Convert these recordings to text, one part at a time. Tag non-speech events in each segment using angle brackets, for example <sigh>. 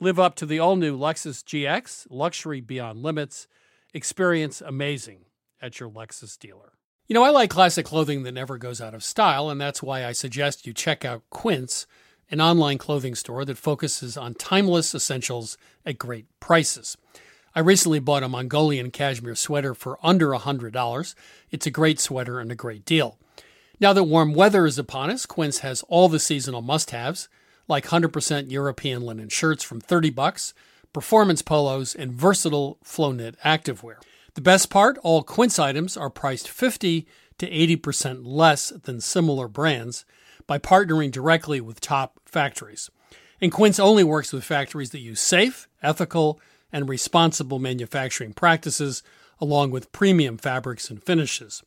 Live up to the all new Lexus GX, luxury beyond limits. Experience amazing at your Lexus dealer. You know, I like classic clothing that never goes out of style, and that's why I suggest you check out Quince, an online clothing store that focuses on timeless essentials at great prices. I recently bought a Mongolian cashmere sweater for under $100. It's a great sweater and a great deal. Now that warm weather is upon us, Quince has all the seasonal must haves like 100% European linen shirts from 30 bucks, performance polos, and versatile flow knit activewear. The best part, all Quince items are priced 50 to 80% less than similar brands by partnering directly with top factories. And Quince only works with factories that use safe, ethical, and responsible manufacturing practices along with premium fabrics and finishes.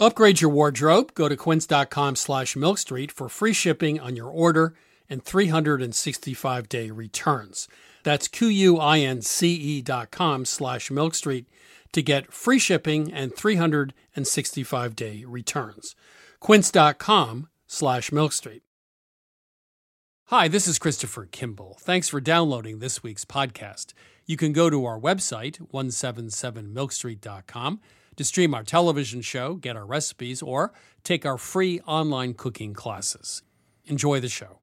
Upgrade your wardrobe. Go to quince.com slash milkstreet for free shipping on your order and 365 day returns. That's Q-U-I-N-C-E dot com slash milkstreet to get free shipping and 365 day returns. Quince.com slash milkstreet. Hi, this is Christopher Kimball. Thanks for downloading this week's podcast. You can go to our website, 177milkstreet.com, to stream our television show, get our recipes, or take our free online cooking classes. Enjoy the show.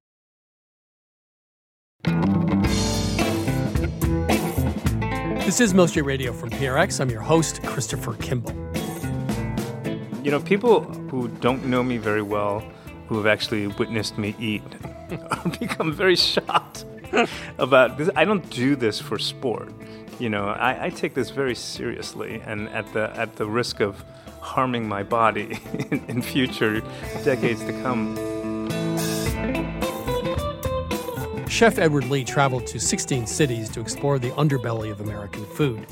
This is Milk Street Radio from PRX. I'm your host, Christopher Kimball. You know, people who don't know me very well, who have actually witnessed me eat, <laughs> become very shocked <laughs> about this. I don't do this for sport. You know, I, I, take this very seriously, and at the at the risk of harming my body <laughs> in, in future decades to come. Chef Edward Lee traveled to 16 cities to explore the underbelly of American food,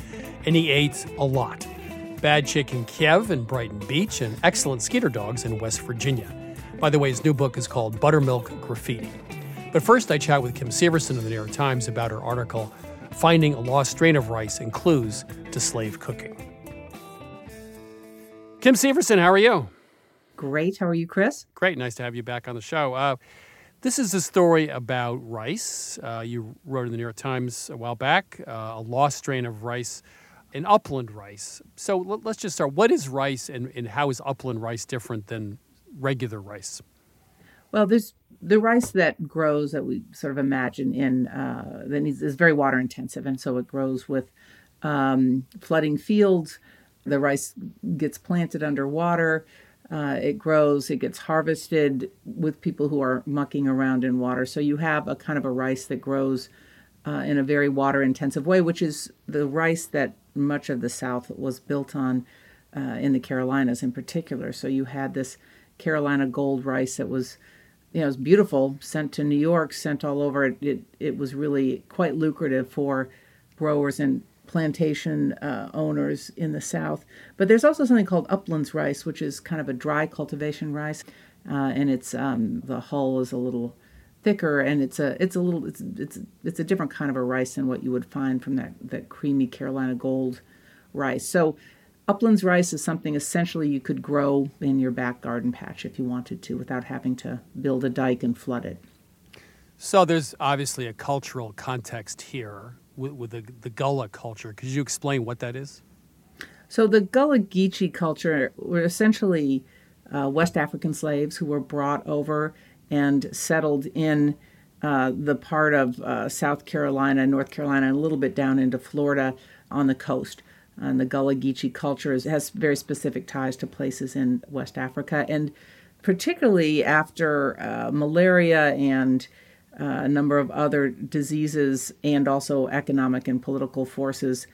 and he ate a lot. Bad Chicken Kiev in Brighton Beach and excellent Skeeter Dogs in West Virginia. By the way, his new book is called Buttermilk Graffiti. But first, I chat with Kim Severson of the New York Times about her article, Finding a Lost Strain of Rice and Clues to Slave Cooking. Kim Severson, how are you? Great. How are you, Chris? Great. Nice to have you back on the show. Uh, this is a story about rice. Uh, you wrote in the New York Times a while back, uh, a lost strain of rice. an upland rice. So let, us just start. What is rice, and, and how is upland rice different than regular rice? Well, there's the rice that grows that we sort of imagine in uh, that needs, is very water intensive, and so it grows with um, flooding fields. The rice gets planted underwater. Uh, it grows, it gets harvested with people who are mucking around in water. So you have a kind of a rice that grows uh, in a very water intensive way, which is the rice that much of the South was built on uh, in the Carolinas in particular. So you had this Carolina gold rice that was, you know, it was beautiful, sent to New York, sent all over. It, it, it was really quite lucrative for growers and plantation uh, owners in the South. But there's also something called uplands rice, which is kind of a dry cultivation rice. Uh, and it's um, the hull is a little thicker and it's a it's a little it's it's it's a different kind of a rice than what you would find from that that creamy Carolina Gold rice. So uplands rice is something essentially you could grow in your back garden patch if you wanted to without having to build a dike and flood it. So there's obviously a cultural context here with, with the, the Gullah culture. Could you explain what that is? So the Gullah Geechee culture were essentially uh, West African slaves who were brought over and settled in uh, the part of uh, South Carolina, North Carolina, and a little bit down into Florida on the coast. And the Gullah Geechee culture is, has very specific ties to places in West Africa, and particularly after uh, malaria and uh, a number of other diseases, and also economic and political forces,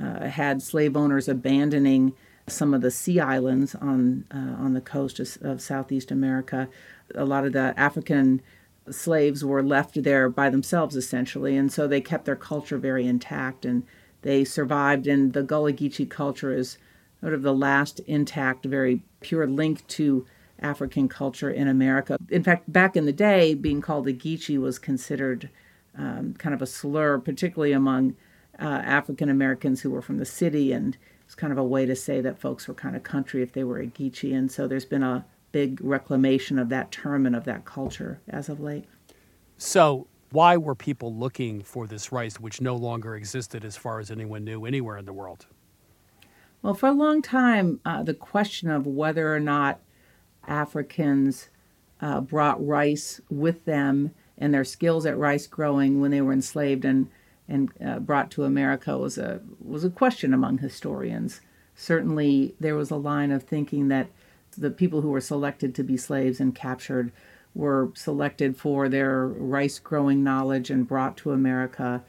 uh, had slave owners abandoning some of the sea islands on uh, on the coast of, of Southeast America a lot of the African slaves were left there by themselves essentially, and so they kept their culture very intact and they survived. And the Gullah Geechee culture is sort of the last intact, very pure link to African culture in America. In fact, back in the day, being called a Geechee was considered um, kind of a slur, particularly among uh, African Americans who were from the city, and it's kind of a way to say that folks were kind of country if they were a Geechee. And so there's been a big reclamation of that term and of that culture as of late. So, why were people looking for this rice, which no longer existed as far as anyone knew anywhere in the world? Well, for a long time, uh, the question of whether or not Africans uh, brought rice with them and their skills at rice growing when they were enslaved and and uh, brought to America was a was a question among historians. Certainly, there was a line of thinking that the people who were selected to be slaves and captured were selected for their rice growing knowledge and brought to America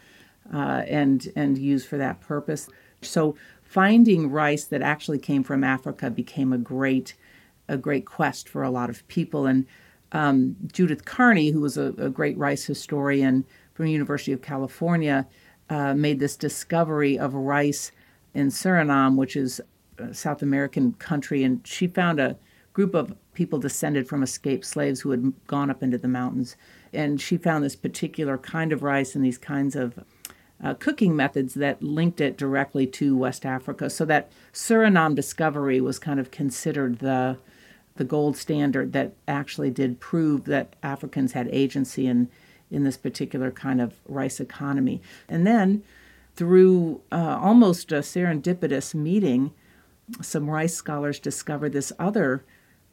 uh, and and used for that purpose. So finding rice that actually came from Africa became a great a great quest for a lot of people. And um, Judith Carney, who was a, a, great rice historian from the University of California, uh, made this discovery of rice in Suriname, which is a South American country, and she found a group of people descended from escaped slaves who had gone up into the mountains. And she found this particular kind of rice and these kinds of uh, cooking methods that linked it directly to West Africa. So that Suriname discovery was kind of considered the the gold standard that actually did prove that Africans had agency in in this particular kind of rice economy. And then through uh, almost a serendipitous meeting, some rice scholars discovered this other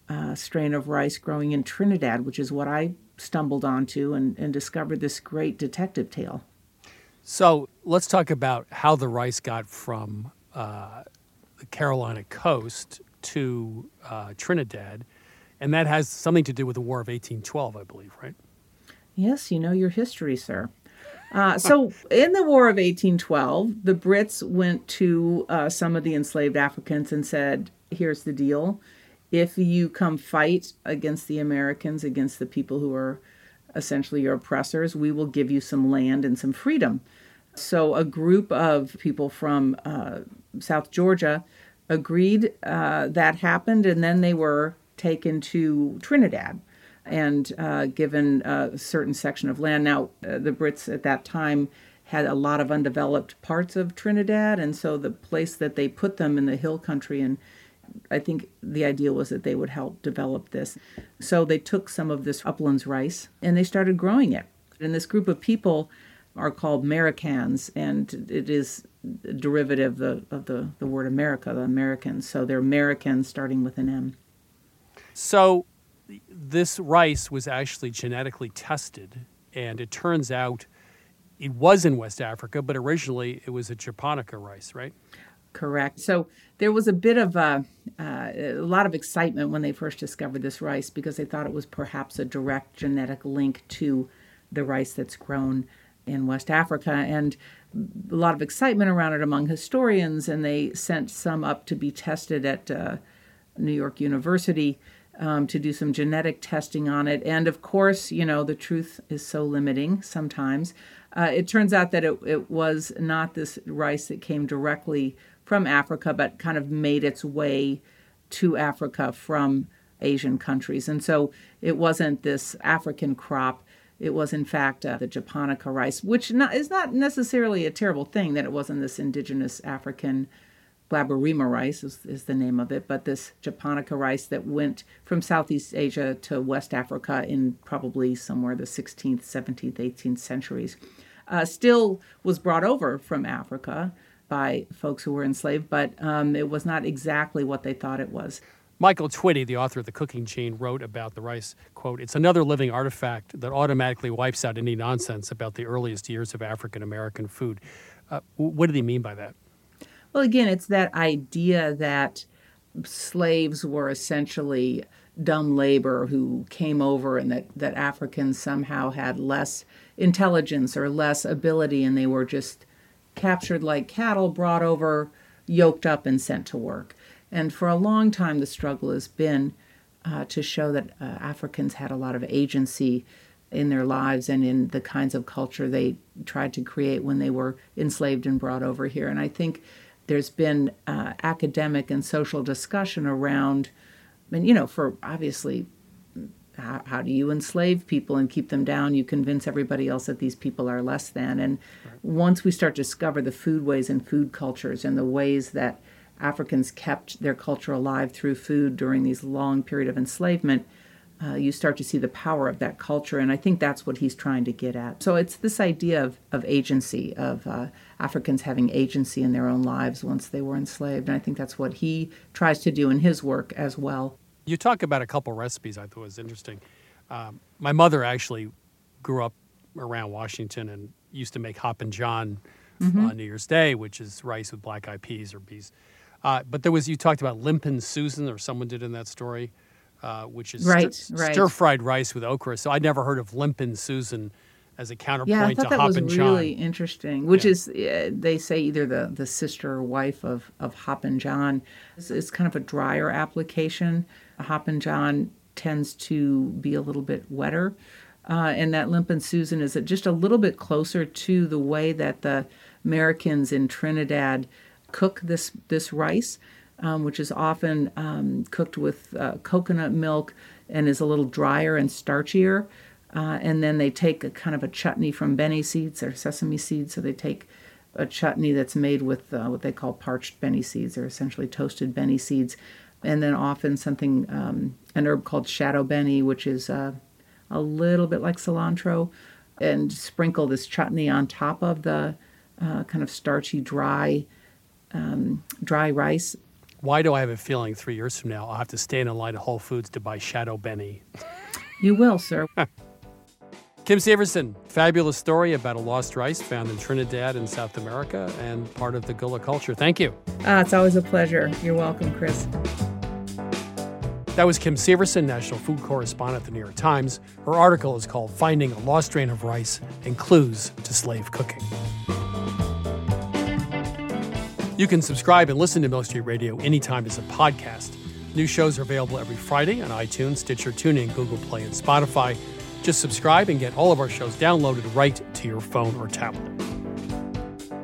uh, strain of rice growing in Trinidad, which is what I stumbled onto and, and discovered this great detective tale. So let's talk about how the rice got from uh, the Carolina coast to uh, Trinidad. And that has something to do with the War of 1812, I believe, right? Yes, you know your history, sir. Uh, so, <laughs> in the War of 1812, the Brits went to uh, some of the enslaved Africans and said, Here's the deal. If you come fight against the Americans, against the people who are essentially your oppressors, we will give you some land and some freedom. So, a group of people from uh, South Georgia agreed uh, that happened, and then they were taken to Trinidad and uh, given a certain section of land. Now, uh, the Brits at that time had a lot of undeveloped parts of Trinidad, and so the place that they put them in the hill country, and I think the idea was that they would help develop this. So they took some of this uplands rice and they started growing it. And this group of people are called Merikins, and it is a derivative of the, of the, the word America, the Merikins. So they're Merikins starting with an M. So this rice was actually genetically tested, and it turns out it was in West Africa, but originally it was a japonica rice, right? Correct. So there was a bit of a, uh, a lot of excitement when they first discovered this rice because they thought it was perhaps a direct genetic link to the rice that's grown in West Africa, and a lot of excitement around it among historians. And they sent some up to be tested at uh, New York University um, to do some genetic testing on it. And of course, you know, the truth is so limiting sometimes. Uh, it turns out that it, it was not this rice that came directly from Africa, but kind of made its way to Africa from Asian countries. And so it wasn't this African crop. It was, in fact, uh, the japonica rice, which not, is not necessarily a terrible thing that it wasn't this indigenous African Glaberrima rice is, is, the name of it, but this japonica rice that went from Southeast Asia to West Africa in probably somewhere the 16th, 17th, 18th centuries, uh, still was brought over from Africa by folks who were enslaved, but um, it was not exactly what they thought it was. Michael Twitty, the author of The Cooking Gene, wrote about the rice, quote, it's another living artifact that automatically wipes out any nonsense about the earliest years of African American food. Uh, what did he mean by that? Well, again, it's that idea that slaves were essentially dumb labor who came over and that, that Africans somehow had less intelligence or less ability and they were just captured like cattle, brought over, yoked up, and sent to work. And for a long time, the struggle has been uh, to show that uh, Africans had a lot of agency in their lives and in the kinds of culture they tried to create when they were enslaved and brought over here. And I think there's been uh, academic and social discussion around, and you know, for obviously, how, how, do you enslave people and keep them down? You convince everybody else that these people are less than. And right. once we start to discover the foodways and food cultures and the ways that Africans kept their culture alive through food during these long period of enslavement, uh, you start to see the power of that culture. And I think that's what he's trying to get at. So it's this idea of, of agency, of uh, Africans having agency in their own lives once they were enslaved. And I think that's what he tries to do in his work as well. You talk about a couple recipes I thought was interesting. Um, my mother actually grew up around Washington and used to make Hoppin' John mm-hmm. on New Year's Day, which is rice with black eyed peas or peas. Uh, but there was, you talked about Limpin' Susan, or someone did in that story, uh, which is right, stir, right. stir fried rice with okra. So I'd never heard of Limpin' Susan as a counterpoint yeah, I thought to that was John. really interesting. Which Yeah. is, uh, they say either the, the sister or wife of of Hoppin' John. It's, it's kind of a drier application. Hoppin' John tends to be a little bit wetter, uh, and that Limpin' Susan is just a little bit closer to the way that the Merikins in Trinidad cook this this rice, um, which is often um, cooked with uh, coconut milk and is a little drier and starchier. Uh, and then they take a kind of a chutney from benny seeds or sesame seeds. So they take a chutney that's made with uh, what they call parched benny seeds, or essentially toasted benny seeds, and then often something um, an herb called shadow benny, which is uh, a little bit like cilantro, and sprinkle this chutney on top of the uh, kind of starchy, dry, um, dry rice. Why do I have a feeling three years from now I'll have to stand in line at Whole Foods to buy Shadow Benny? You will, sir. <laughs> Kim Severson, fabulous story about a lost rice found in Trinidad in South America and part of the Gullah culture. Thank you. Ah, it's always a pleasure. You're welcome, Chris. That was Kim Severson, national food correspondent at the New York Times. Her article is called Finding a Lost Strain of Rice and Clues to Slave Cooking. You can subscribe and listen to Milk Street Radio anytime as a podcast. New shows are available every Friday on iTunes, Stitcher, TuneIn, Google Play, and Spotify. Just subscribe and get all of our shows downloaded right to your phone or tablet.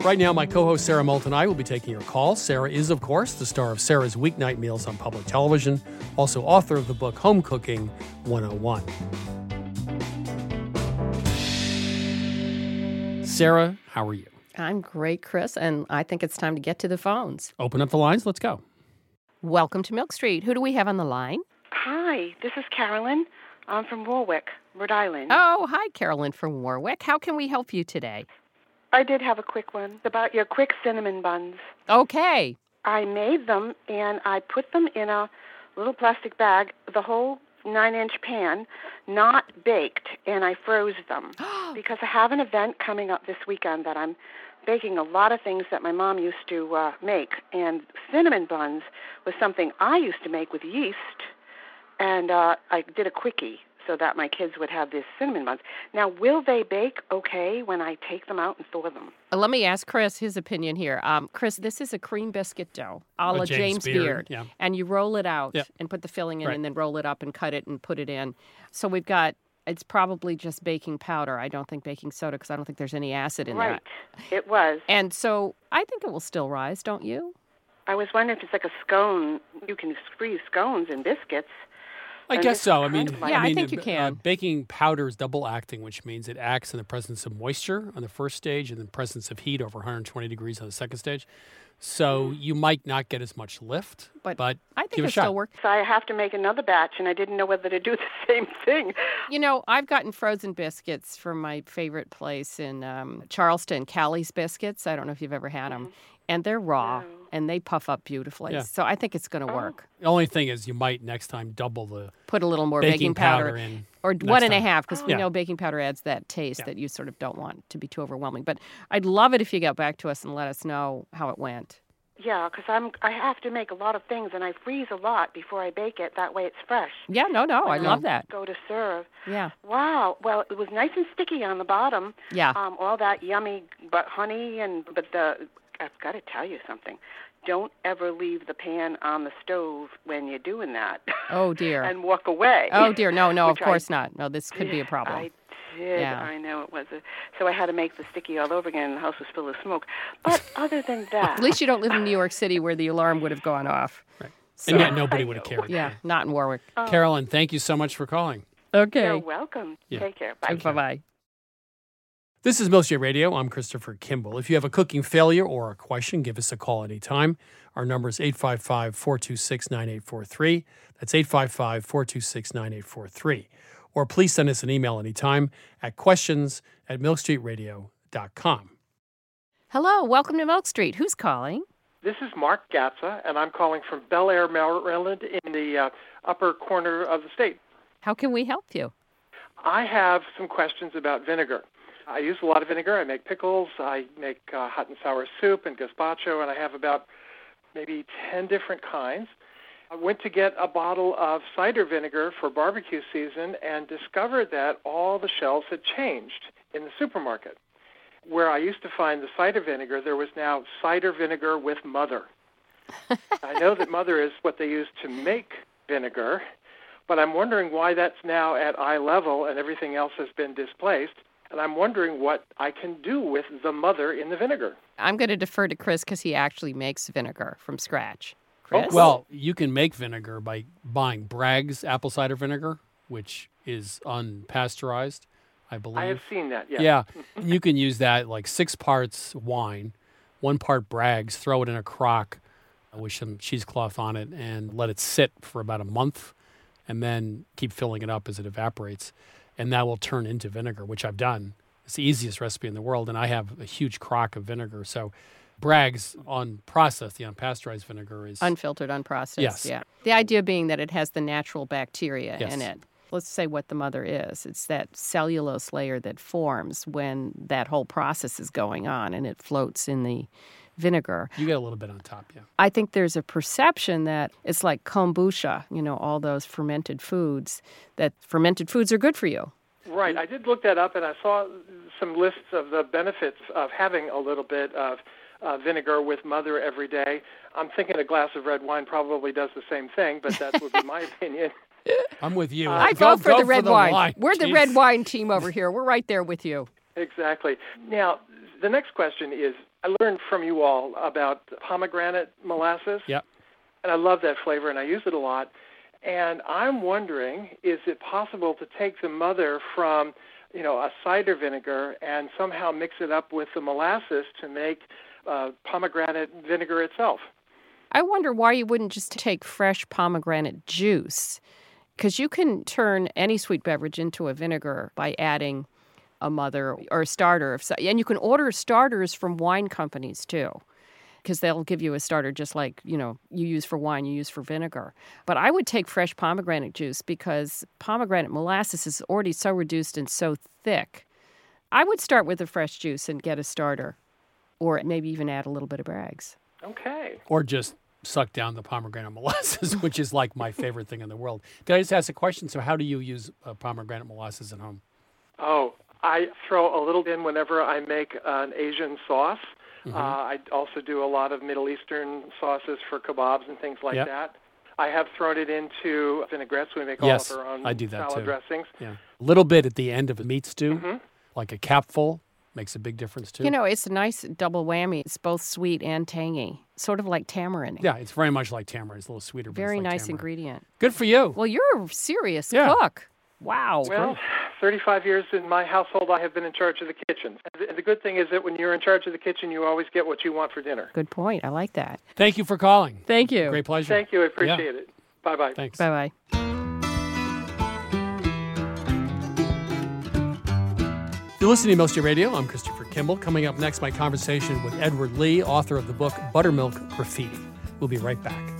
Right now, my co host Sara Moulton and I will be taking your calls. Sarah is, of course, the star of Sara's Weeknight Meals on public television, also author of the book Home Cooking 101. Sarah, how are you? I'm great, Chris, and I think it's time to get to the phones. Open up the lines. Let's go. Welcome to Milk Street. Who do we have on the line? Hi, this is Carolyn. I'm from Warwick, Rhode Island. Oh, hi, Carolyn from Warwick. How can we help you today? I did have a quick one about your quick cinnamon buns. Okay. I made them and I put them in a little plastic bag, the whole nine inch pan, not baked, and I froze them <gasps> because I have an event coming up this weekend that I'm baking a lot of things that my mom used to uh, make. And cinnamon buns was something I used to make with yeast, and uh, I did a quickie so that my kids would have these cinnamon buns. Now, will they bake okay when I take them out and thaw them? Uh, Let me ask Chris his opinion here. Um, Chris, this is a cream biscuit dough, a la James James Beard, Beard. yeah. And you roll it out Yep. and put the filling in Right. and then roll it up and cut it and put it in. So we've got, it's probably just baking powder. I don't think baking soda because I don't think there's any acid in right. that. It was. And so I think it will still rise, don't you? I was wondering if it's like a scone. You can freeze scones and biscuits. I And guess so. I mean, like- Yeah, I mean, think you uh, can. Uh, baking powder is double acting, which means it acts in the presence of moisture on the first stage and the presence of heat over 120 degrees on the second stage. So you might not get as much lift, But, but, I think it a it shot. still works. So I have to make another batch, and I didn't know whether to do <laughs> the same thing. You know, I've gotten frozen biscuits from my favorite place in um, Charleston, Callie's Biscuits. I don't know if you've ever had them. And they're raw and they puff up beautifully. Yeah. So I think it's going to work. The only thing is you might next time double the Put a little more baking, baking, powder, powder, in. or next one and a half because we Yeah. know baking powder adds that taste Yeah. that you sort of don't want to be too overwhelming. But I'd love it if you got back to us and let us know how it went. Yeah, because I'm I have to make a lot of things, and I freeze a lot before I bake it. That way, it's fresh. Yeah, no, no, I When love that. Go to serve. Yeah, Wow. Well, it was nice and sticky on the bottom. yeah. Um, all that yummy, but honey and but the I've got to tell you something. Don't ever leave the pan on the stove when you're doing that. <laughs> Oh dear. and walk away. Oh dear, no, no, <laughs> of Which I- course not. No, this could be a problem. I did. Yeah. I know it was. A, so I had to make the sticky all over again, and the house was full of smoke. But <laughs> other than that, At least you don't live in New York City where the alarm would have gone off. Right. So- and yet nobody would have cared. Yeah, not in Warwick. Oh. Carolyn, thank you so much for calling. Okay. you're welcome. Yeah. Take care. Bye. Bye bye. This is Milk Street Radio. I'm Christopher Kimball. If you have a cooking failure or a question, give us a call anytime. Our number is 855 426 9843. That's 855 426 9843. Or please send us an email anytime at questions at milkstreetradio.com. Hello, welcome to Milk Street. Who's calling? This is Mark Gatza, and I'm calling from Bel Air, Maryland, in the uh, upper corner of the state. How can we help you? I have some questions about vinegar. I use a lot of vinegar. I make pickles, I make uh, hot and sour soup and gazpacho, and I have about maybe 10 different kinds. I went to get a bottle of cider vinegar for barbecue season and discovered that all the shelves had changed in the supermarket. Where I used to find the cider vinegar, there was now cider vinegar with mother. <laughs> I know that mother is what they use to make vinegar, but I'm wondering why that's now at eye level and everything else has been displaced. And I'm wondering what I can do with the mother in the vinegar. I'm going to defer to Chris because he actually makes vinegar from scratch. Chris? Oh, Well, you can make vinegar by buying Bragg's apple cider vinegar, which is unpasteurized, I believe. I have seen that, yes. Yeah, <laughs> you can use that like six parts wine, one part Bragg's, throw it in a crock with some cheesecloth on it, and let it sit for about a month, and then keep filling it up as it evaporates, and that will turn into vinegar, which I've done. It's the easiest recipe in the world, and I have a huge crock of vinegar. So, Bragg's unprocessed, the unpasteurized vinegar is Unfiltered, unprocessed. Yes. Yeah. The idea being that it has the natural bacteria Yes. in it. Let's say what the mother is. It's that cellulose layer that forms when that whole process is going on and it floats in the vinegar. you get a little bit on top. Yeah. I think there's a perception that it's like kombucha, you know, all those fermented foods, that fermented foods are good for you. Right. I did look that up, and I saw some lists of the benefits of having a little bit of uh, vinegar with mother every day. I'm thinking a glass of red wine probably does the same thing, but that would be my <laughs> opinion. I'm with you. I Go- vote for go the red wine. We're the red wine team over here. We're right there with you. Exactly. Now, the next question is I learned from you all about pomegranate molasses. Yep. And I love that flavor and I use it a lot. And I'm wondering is it possible to take the mother from, you know, a cider vinegar and somehow mix it up with the molasses to make uh, pomegranate vinegar itself? I wonder why you wouldn't just take fresh pomegranate juice. Because you can turn any sweet beverage into a vinegar by adding a mother or a starter. And you can order starters from wine companies too because they'll give you a starter just like you know you use for wine you use for vinegar but i would take fresh pomegranate juice because pomegranate molasses is already so reduced and so thick i would start with the fresh juice and get a starter or maybe even add a little bit of Bragg's Okay. Or just suck down the pomegranate <laughs> molasses, which is like my favorite thing in the world. Can I just ask a question? So, how do you use uh, pomegranate molasses at home? Oh, I throw a little in whenever I make an Asian sauce. Mm-hmm. Uh, I also do a lot of Middle Eastern sauces for kebabs and things like Yep. that. I have thrown it into vinaigrettes. We make Yes, all of our own I do that salad too. dressings. Yeah, a little bit at the end of a meat stew, Mm-hmm. like a capful, makes a big difference too. you know it's a nice double whammy it's both sweet and tangy sort of like tamarind yeah, it's very much like tamarind. It's a little sweeter. but it's very like nice tamarind. ingredient Good for you. well you're a serious Yeah. cook wow Well, 35 years in my household, I have been in charge of the kitchen. And the good thing is that when you're in charge of the kitchen, you always get what you want for dinner. good point i like that Thank you for calling. thank you Great pleasure. Thank you. I appreciate it. Bye bye. Thanks. bye-bye You're listening to Milk Street Radio. I'm Christopher Kimball. Coming up next, my conversation with Edward Lee, author of the book Buttermilk Graffiti. We'll be right back.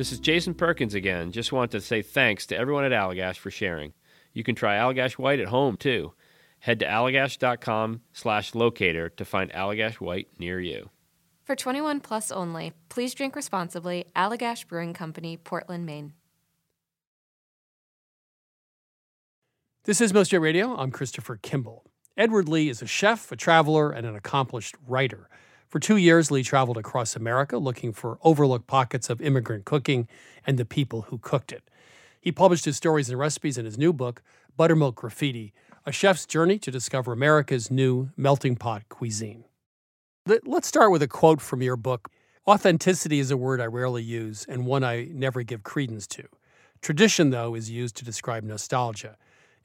This is Jason Perkins again. Just want to say thanks to everyone at Allagash for sharing. You can try Allagash White at home too. Head to allagash.com slash locator to find Allagash White near you. For 21 plus only, please drink responsibly. Allagash Brewing Company, Portland, Maine. This is Milk Street Radio. I'm Christopher Kimball. Edward Lee is a chef, a traveler, and an accomplished writer. For two years, Lee traveled across America looking for overlooked pockets of immigrant cooking and the people who cooked it. He published his stories and recipes in his new book, Buttermilk Graffiti A Chef's Journey to Discover America's New Melting Pot Cuisine. Let- Let's start with a quote from your book. Authenticity is a word I rarely use and one I never give credence to. Tradition, though, is used to describe nostalgia.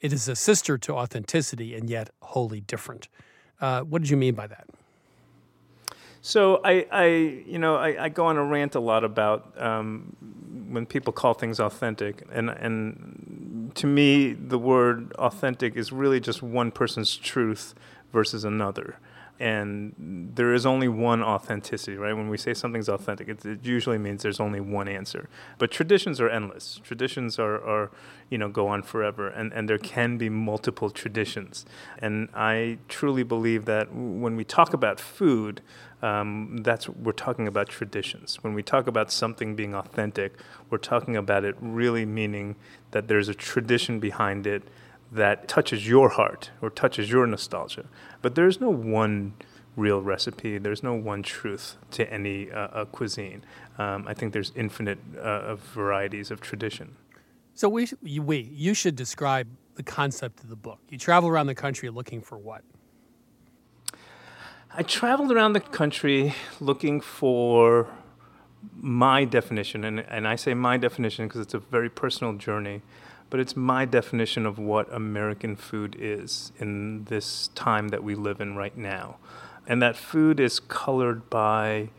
It is a sister to authenticity and yet wholly different. Uh, what did you mean by that? So I, I you know, I, I go on a rant a lot about um, when people call things authentic, and and to me, the word authentic is really just one person's truth versus another. And there is only one authenticity, right? When we say something's authentic, it, it usually means there's only one answer. But traditions are endless. Traditions are, are you know, go on forever, and, and there can be multiple traditions. And I truly believe that when we talk about food, um, that's we're talking about traditions. When we talk about something being authentic, we're talking about it really meaning that there's a tradition behind it that touches your heart or touches your nostalgia. But there's no one real recipe. There's no one truth to any uh, uh, cuisine. Um, I think there's infinite uh, of varieties of tradition. So we, you, we, you should describe the concept of the book. You travel around the country looking for what? I traveled around the country looking for my definition, and, and I say my definition because it's a very personal journey, but it's my definition of what American food is in this time that we live in right now. And that food is colored by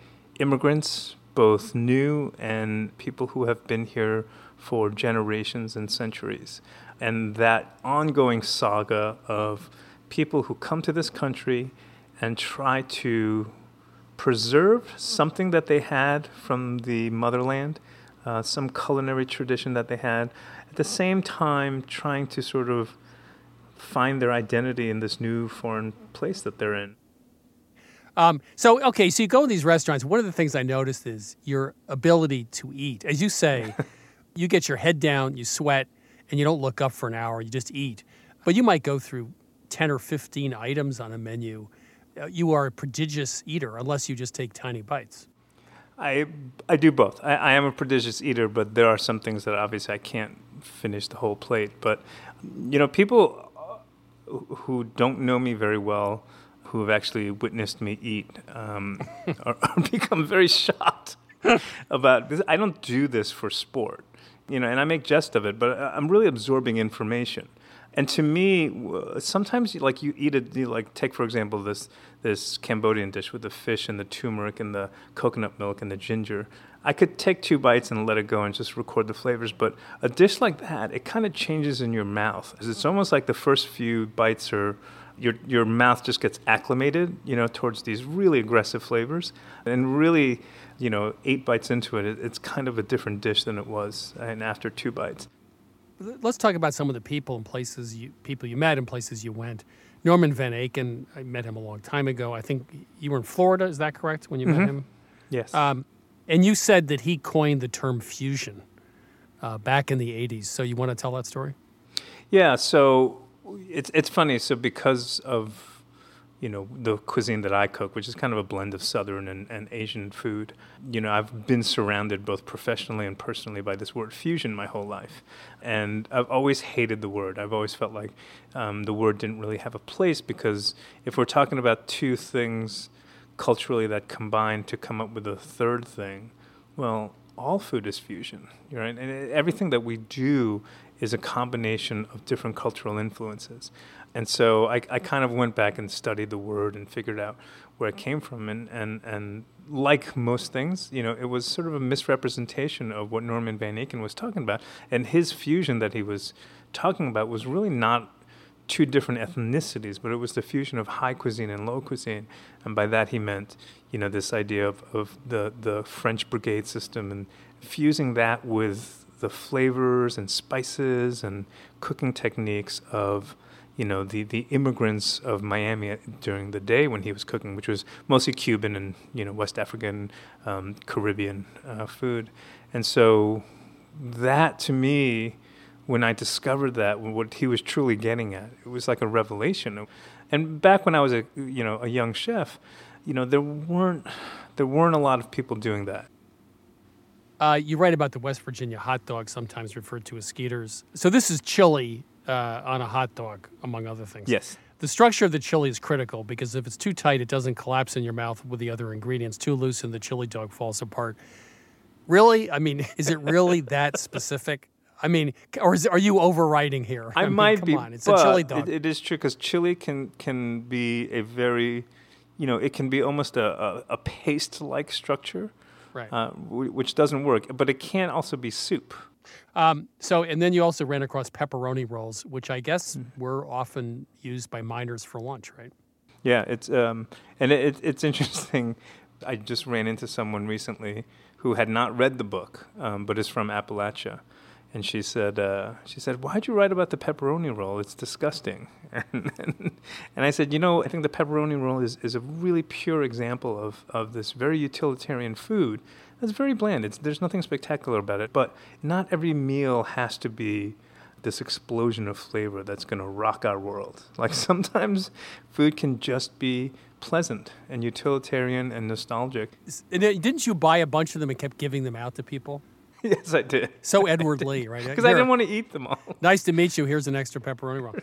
immigrants, both new and people who have been here for generations and centuries. And that ongoing saga of people who come to this country and try to preserve something that they had from the motherland, uh, some culinary tradition that they had, the same time trying to sort of find their identity in this new foreign place that they're in. Um, so, okay, so you go in these restaurants. One of the things I noticed is your ability to eat. As you say, <laughs> you get your head down, you sweat, and you don't look up for an hour, you just eat. But you might go through 10 or 15 items on a menu. Uh, You are a prodigious eater unless you just take tiny bites. I I do both. I, I am a prodigious eater, but there are some things that obviously I can't finish the whole plate. But you know, people who don't know me very well, who have actually witnessed me eat, um, <laughs> are, are become very shocked <laughs> about this. I don't do this for sport, you know, and I make jest of it, but I'm really absorbing information. And to me, sometimes you- like you eat it, you like take for example this this Cambodian dish with the fish and the turmeric and the coconut milk and the ginger. I could take two bites and let it go and just record the flavors, but a dish like that, it kind of changes in your mouth. It's almost like the first few bites are your your mouth just gets acclimated, you know, towards these really aggressive flavors, and really, you know, eight bites into it, it it's kind of a different dish than it was, and after two bites. Let's talk about some of the people and places you people you met and places you went. Norman Van Aken, I met him a long time ago. I think you were in Florida. Is that correct when you Mhm. met him? Yes. Um, and you said that he coined the term fusion uh, back in the '80s. So you want to tell that story? Yeah, so it's it's funny. So because of you know the cuisine that I cook, which is kind of a blend of Southern and, and Asian food, you know I've been surrounded both professionally and personally by this word fusion my whole life, and I've always hated the word. I've always felt like um, the word didn't really have a place because if we're talking about two things culturally that combine to come up with a third thing, Well, all food is fusion, right? And everything that we do is a combination of different cultural influences. And so I, I kind of went back and studied the word and figured out where it came from. And, and, and like most things, you know, it was sort of a misrepresentation of what Norman Van Aken was talking about. And his fusion that he was talking about was really not two different ethnicities, but it was the fusion of high cuisine and low cuisine. And by that he meant, you know, this idea of, of the, the French brigade system and fusing that with the flavors and spices and cooking techniques of you know the the immigrants of Miami during the day when he was cooking, which was mostly Cuban and you know West African, um, Caribbean uh, food, and so that to me, when I discovered that what he was truly getting at, it was like a revelation. And back when I was a you know a young chef, you know there weren't there weren't a lot of people doing that. Uh, you write about the West Virginia hot dog, sometimes referred to as skeeters. So this is chili uh, on a hot dog, among other things. Yes. The structure of the chili is critical because if it's too tight, it doesn't collapse in your mouth with the other ingredients. Too loose, and the chili dog falls apart. Really? I mean, <laughs> is it really that specific? I mean, or is, are you overwriting here? I, mean, might come be. On. It's but a chili dog. It, it is true because chili can can be a very, you know, it can be almost a, a, a paste-like structure, Right. Uh, w- which doesn't work. But it can also be soup. Um, so, and then you also ran across pepperoni rolls, which I guess Hmm. were often used by miners for lunch, right? Yeah, it's um, and it, it, it's interesting. I just ran into someone recently who had not read the book, um, but is from Appalachia, and she said, uh, she said, "Why'd you write about the pepperoni roll? It's disgusting." And, <laughs> and, and I said, "You know, I think the pepperoni roll is, is a really pure example of, of this very utilitarian food. It's very bland. It's, there's nothing spectacular about it, but not every meal has to be." this explosion of flavor that's going to rock our world. <laughs> Like sometimes food can just be pleasant and utilitarian and nostalgic. And didn't you buy a bunch of them and kept giving them out to people? <laughs> yes, I did. <laughs> So Edward Lee, right? Because I didn't want to eat them all. Nice to meet you. Here's an extra pepperoni roll.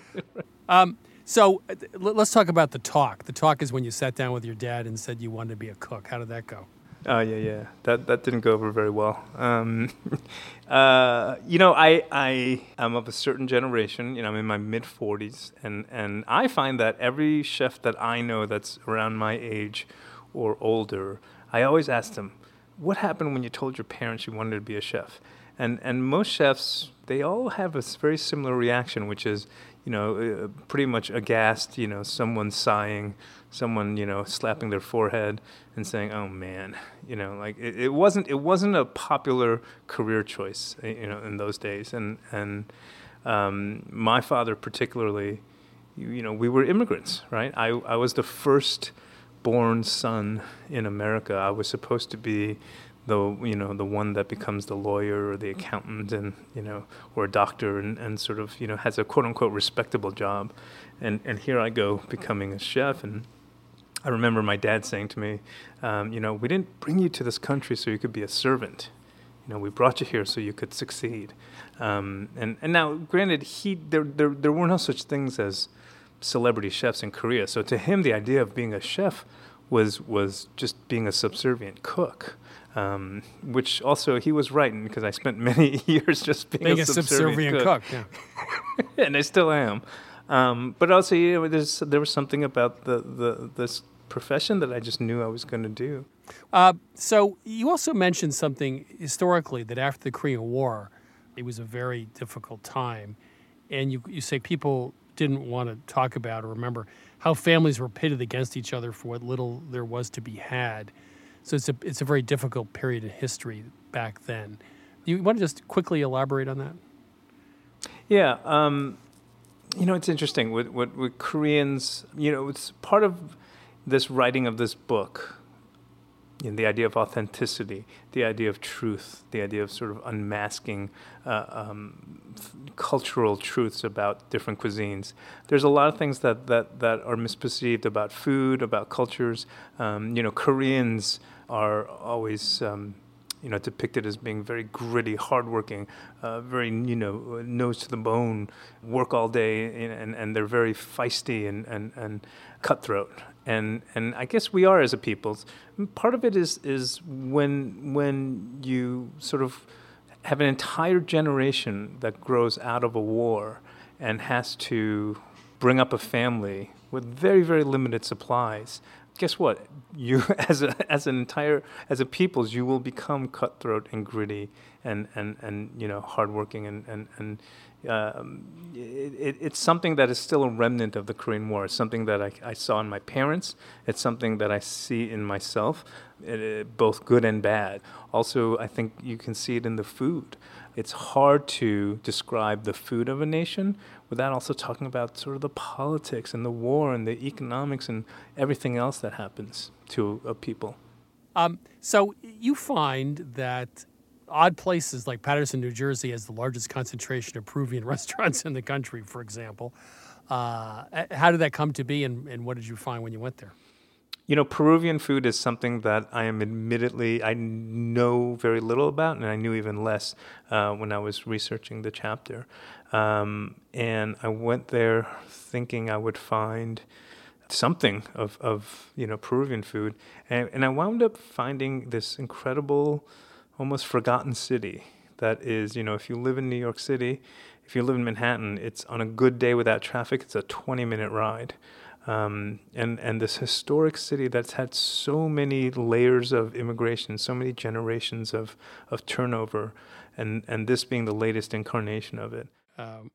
um, so uh, let's talk about the talk. The talk is when you sat down with your dad and said you wanted to be a cook. How did that go? Oh yeah, yeah. That that didn't go over very well. Um, <laughs> uh, you know, I I am of a certain generation. You know, I'm in my mid 40s, and and I find that every chef that I know that's around my age or older, I always ask them, "What happened when you told your parents you wanted to be a chef?" And and most chefs, they all have a very similar reaction, which is, you know, uh, pretty much aghast. You know, someone sighing, someone you know slapping their forehead and saying, "Oh man," you know, like it, it wasn't it wasn't a popular career choice, you know, in those days. And and um, my father particularly, you, you know, we were immigrants, right? I I was the first born son in America. I was supposed to be the you know the one that becomes the lawyer or the accountant and you know or a doctor and, and sort of you know has a quote unquote respectable job and and here I go becoming a chef and I remember my dad saying to me um, you know we didn't bring you to this country so you could be a servant you know we brought you here so you could succeed um, and and now granted he there, there there were no such things as celebrity chefs in Korea so to him the idea of being a chef was was just being a subservient cook um, which also he was right because I spent many <laughs> years just being, Being a, a subservient, subservient cook, cook, yeah. <laughs> and I still am. Um, but also, you know, there's there was something about the, the this profession that I just knew I was going to do. Uh, so you also mentioned something historically that after the Korean War, it was a very difficult time, and you you say people didn't want to talk about or remember how families were pitted against each other for what little there was to be had. So it's a it's a very difficult period in history back then. You want to just quickly elaborate on that? Yeah, um, you know, it's interesting with, with with Koreans. You know, it's part of this writing of this book. Know, the idea of authenticity, the idea of truth, the idea of sort of unmasking uh, um, cultural truths about different cuisines. There's a lot of things that, that, that are misperceived about food, about cultures. Um, you know, Koreans are always um, you know, depicted as being very gritty, hardworking, uh, very, you know, nose to the bone, work all day, and, and they're very feisty and, and, and cutthroat. And, and I guess we are as a people. Part of it is, is when, when you sort of have an entire generation that grows out of a war and has to bring up a family with very, very limited supplies guess what? You, <laughs> as a as an entire as a peoples, you will become cutthroat and gritty and and and you know hardworking and and and. Um, it, it's something that is still a remnant of the Korean War. It's something that I, I saw in my parents. It's something that I see in myself, it, it, both good and bad. Also, I think you can see it in the food. It's hard to describe the food of a nation without also talking about sort of the politics and the war and the economics and everything else that happens to a people. Um, so you find that odd places like Paterson, New Jersey, has the largest concentration of Peruvian <laughs> restaurants in the country, for example. Uh, how did that come to be, and, and what did you find when you went there? You know, Peruvian food is something that I am admittedly, I know very little about, and I knew even less uh, when I was researching the chapter. Um, and I went there thinking I would find something of, of you know Peruvian food, and, and I wound up finding this incredible, almost forgotten city that is you know if you live in New York City, if you live in Manhattan, it's on a good day without traffic, it's a 20 minute ride. Um, and and this historic city that's had so many layers of immigration, so many generations of of turnover, and and this being the latest incarnation of it. Um,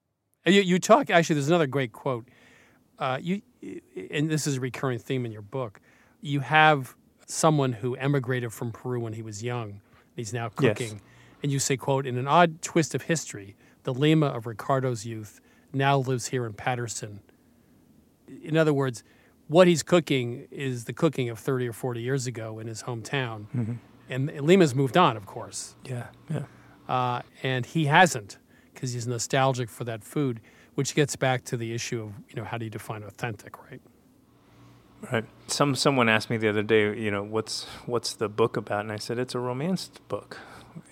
you, you talk actually. There's another great quote. Uh, you and this is a recurring theme in your book. You have someone who emigrated from Peru when he was young. He's now cooking, yes. and you say, "quote In an odd twist of history, the Lima of Ricardo's youth now lives here in Paterson." In other words, what he's cooking is the cooking of 30 or 40 years ago in his hometown. Mm-hmm. And Lima's moved on, of course. Yeah, yeah. Uh, and he hasn't because he's nostalgic for that food, which gets back to the issue of, you know, how do you define authentic, right? Right. Some someone asked me the other day, you know, what's what's the book about? And I said it's a romance book.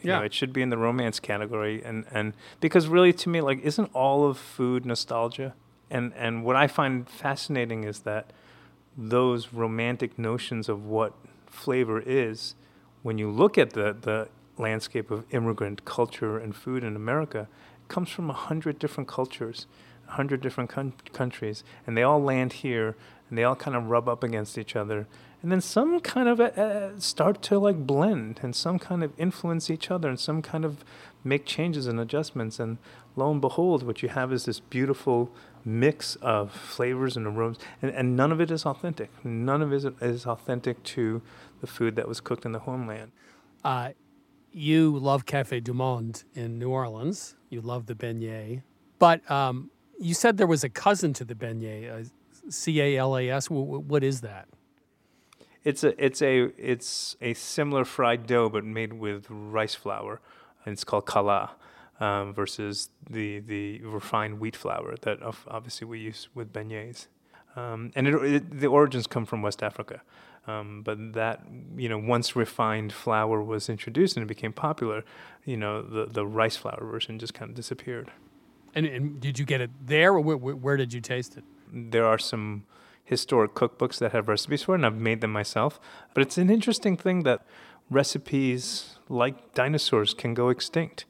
You yeah. Know, it should be in the romance category and and because really to me like isn't all of food nostalgia? And and what I find fascinating is that those romantic notions of what flavor is, when you look at the, the landscape of immigrant culture and food in America, it comes from a hundred different cultures, a hundred different con- countries, and they all land here, and they all kind of rub up against each other, and then some kind of uh, start to like blend, and some kind of influence each other, and some kind of make changes and adjustments, and lo and behold, what you have is this beautiful mix of flavors and aromas, and, and none of it is authentic. None of it is authentic to the food that was cooked in the homeland. Uh, you love Cafe Du Monde in New Orleans. You love the beignet, but um, you said there was a cousin to the beignet, uh, C A L A S. What is that? It's a it's a it's a similar fried dough, but made with rice flour, and it's called calas um, versus the the refined wheat flour that obviously we use with beignets. Um, and it, it, the origins come from West Africa, um, but that you know once refined flour was introduced and it became popular, you know the the rice flour version just kind of disappeared. And, and did you get it there, or where, where did you taste it? There are some historic cookbooks that have recipes for it, and I've made them myself. But it's an interesting thing that recipes like dinosaurs can go extinct.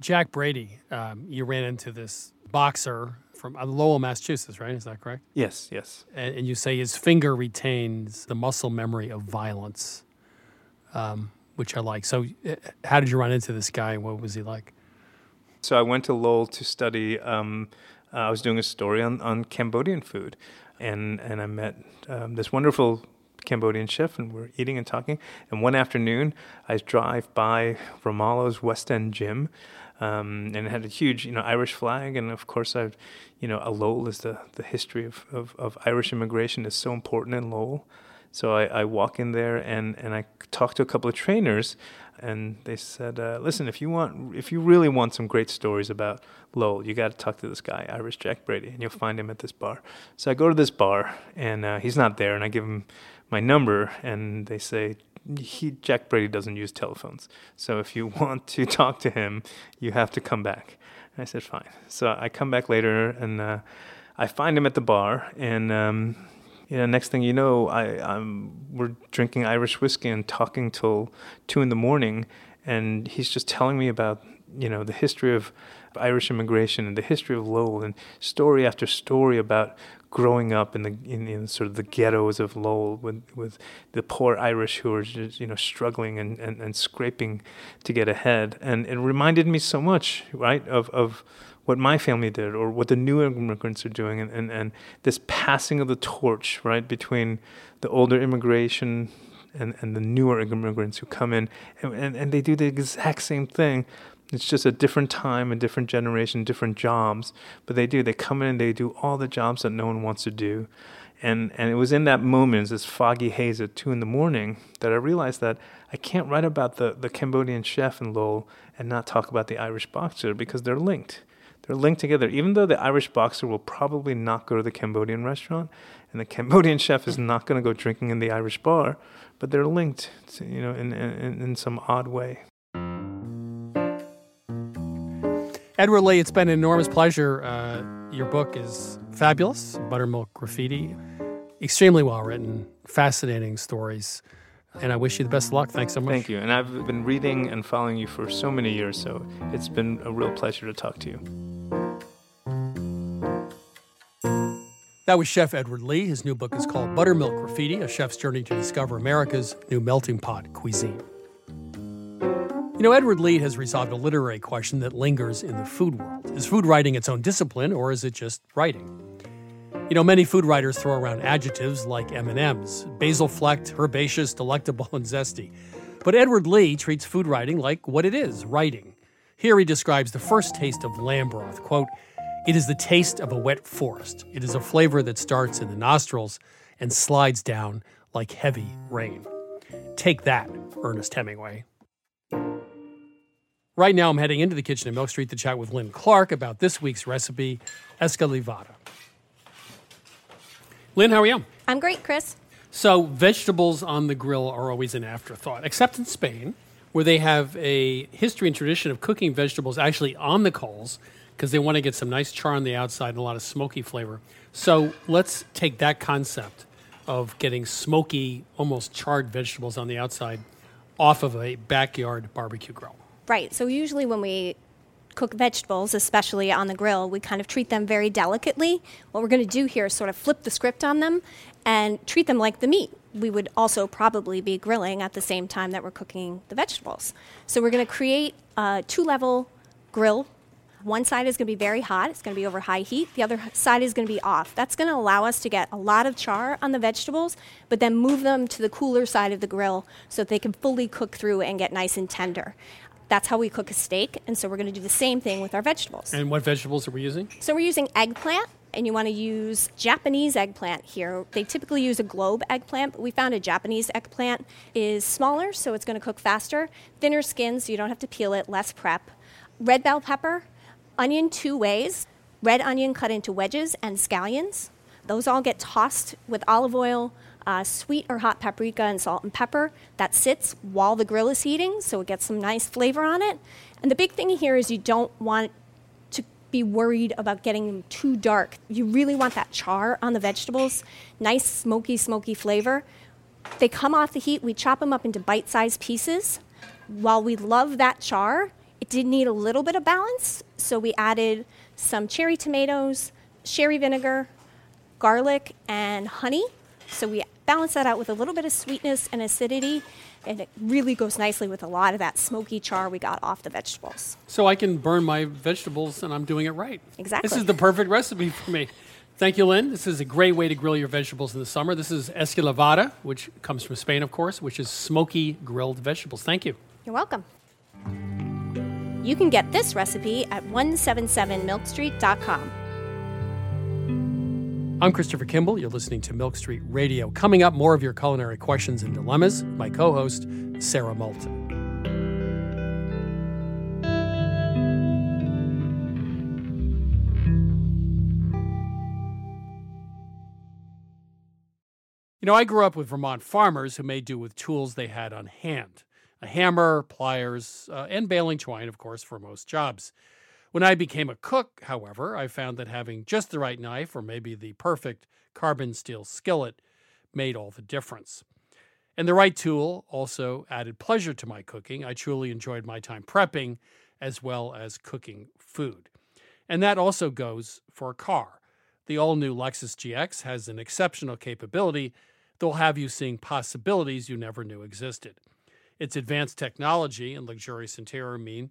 Jack Brady, um, you ran into this boxer from uh, Lowell, Massachusetts, right? Is that correct? Yes, yes. And, and you say his finger retains the muscle memory of violence, um, which I like. So, uh, how did you run into this guy, and what was he like? So I went to Lowell to study. Um, uh, I was doing a story on, on Cambodian food, and and I met um, this wonderful Cambodian chef, and we're eating and talking. And one afternoon, I drive by Ramalho's West End Gym, um, and it had a huge, you know, Irish flag. And of course, I've, you know, a Lowell is the, the history of, of, of Irish immigration is so important in Lowell. So I, I walk in there and, and I talk to a couple of trainers, and they said, uh, "Listen, if you want, if you really want some great stories about Lowell, you got to talk to this guy, Irish Jack Brady, and you'll find him at this bar." So I go to this bar, and uh, he's not there, and I give him my number, and they say, he Jack Brady doesn't use telephones. So if you <laughs> want to talk to him, you have to come back. And I said, fine. So I come back later and uh, I find him at the bar. And um, you know, next thing you know, I, I'm we're drinking Irish whiskey and talking till two in the morning. And he's just telling me about you know the history of Irish immigration and the history of Lowell and story after story about growing up in the in, in, sort of the ghettos of Lowell with with the poor Irish who are just you know struggling and, and, and scraping to get ahead. And it reminded me so much right of of what my family did or what the new immigrants are doing and, and, and this passing of the torch right between the older immigration and, and the newer immigrants who come in. And, and, and they do the exact same thing it's just a different time, a different generation, different jobs. But they do. They come in and they do all the jobs that no one wants to do. And and it was in that moment, this foggy haze at two in the morning, that I realized that I can't write about the, the Cambodian chef in Lowell and not talk about the Irish boxer because they're linked. They're linked together. Even though the Irish boxer will probably not go to the Cambodian restaurant, and the Cambodian <laughs> chef is not going to go drinking in the Irish bar, but they're linked, to, you know, in, in in some odd way. Edward Lee, it's been an enormous pleasure. Uh, your book is fabulous, Buttermilk Graffiti. Extremely well written, fascinating stories. And I wish you the best of luck. Thanks so much. Thank you. And I've been reading and following you for so many years, so it's been a real pleasure to talk to you. That was Chef Edward Lee. His new book is called Buttermilk Graffiti A Chef's Journey to Discover America's New Melting Pot Cuisine. You know, Edward Lee has resolved a literary question that lingers in the food world. Is food writing its own discipline, or is it just writing? You know, many food writers throw around adjectives like M&Ms, basil flecked, herbaceous, delectable, and zesty. But Edward Lee treats food writing like what it is, writing. Here he describes the first taste of lamb broth, quote, "It is the taste of a wet forest. It is a flavor that starts in the nostrils and slides down like heavy rain." Take that, Ernest Hemingway. Right now, I'm heading into the kitchen at Milk Street to chat with Lynn Clark about this week's recipe, escalivada. Lynn, how are you? I'm great, Chris. So, vegetables on the grill are always an afterthought, except in Spain, where they have a history and tradition of cooking vegetables actually on the coals because they want to get some nice char on the outside and a lot of smoky flavor. So, let's take that concept of getting smoky, almost charred vegetables on the outside off of a backyard barbecue grill. Right. So usually when we cook vegetables, especially on the grill, we kind of treat them very delicately. What we're going to do here is sort of flip the script on them and treat them like the meat. We would also probably be grilling at the same time that we're cooking the vegetables. So we're going to create a two level grill. One side is going to be very hot, it's going to be over high heat. The other side is going to be off. That's going to allow us to get a lot of char on the vegetables, but then move them to the cooler side of the grill so that they can fully cook through and get nice and tender. That's how we cook a steak, and so we're going to do the same thing with our vegetables. And what vegetables are we using? So we're using eggplant, and you want to use Japanese eggplant here. They typically use a globe eggplant, but we found a Japanese eggplant is smaller, so it's going to cook faster, thinner skin, so you don't have to peel it, less prep. Red bell pepper, onion two ways, red onion cut into wedges, and scallions. Those all get tossed with olive oil, uh, sweet or hot paprika and salt and pepper that sits while the grill is heating, so it gets some nice flavor on it. And the big thing here is you don't want to be worried about getting them too dark. You really want that char on the vegetables, nice smoky, smoky flavor. They come off the heat, we chop them up into bite sized pieces. While we love that char, it did need a little bit of balance, so we added some cherry tomatoes, sherry vinegar, garlic, and honey. So we balance that out with a little bit of sweetness and acidity, and it really goes nicely with a lot of that smoky char we got off the vegetables. So I can burn my vegetables and I'm doing it right. Exactly. This is the perfect recipe for me. Thank you, Lynn. This is a great way to grill your vegetables in the summer. This is escalivada, which comes from Spain, of course, which is smoky grilled vegetables. Thank you. You're welcome. You can get this recipe at 177milkstreet.com. I'm Christopher Kimball. You're listening to Milk Street Radio. Coming up, more of your culinary questions and dilemmas. My co host, Sara Moulton. You know, I grew up with Vermont farmers who made do with tools they had on hand a hammer, pliers, uh, and baling twine, of course, for most jobs. When I became a cook, however, I found that having just the right knife or maybe the perfect carbon steel skillet made all the difference. And the right tool also added pleasure to my cooking. I truly enjoyed my time prepping as well as cooking food. And that also goes for a car. The all new Lexus GX has an exceptional capability that will have you seeing possibilities you never knew existed. Its advanced technology and luxurious interior mean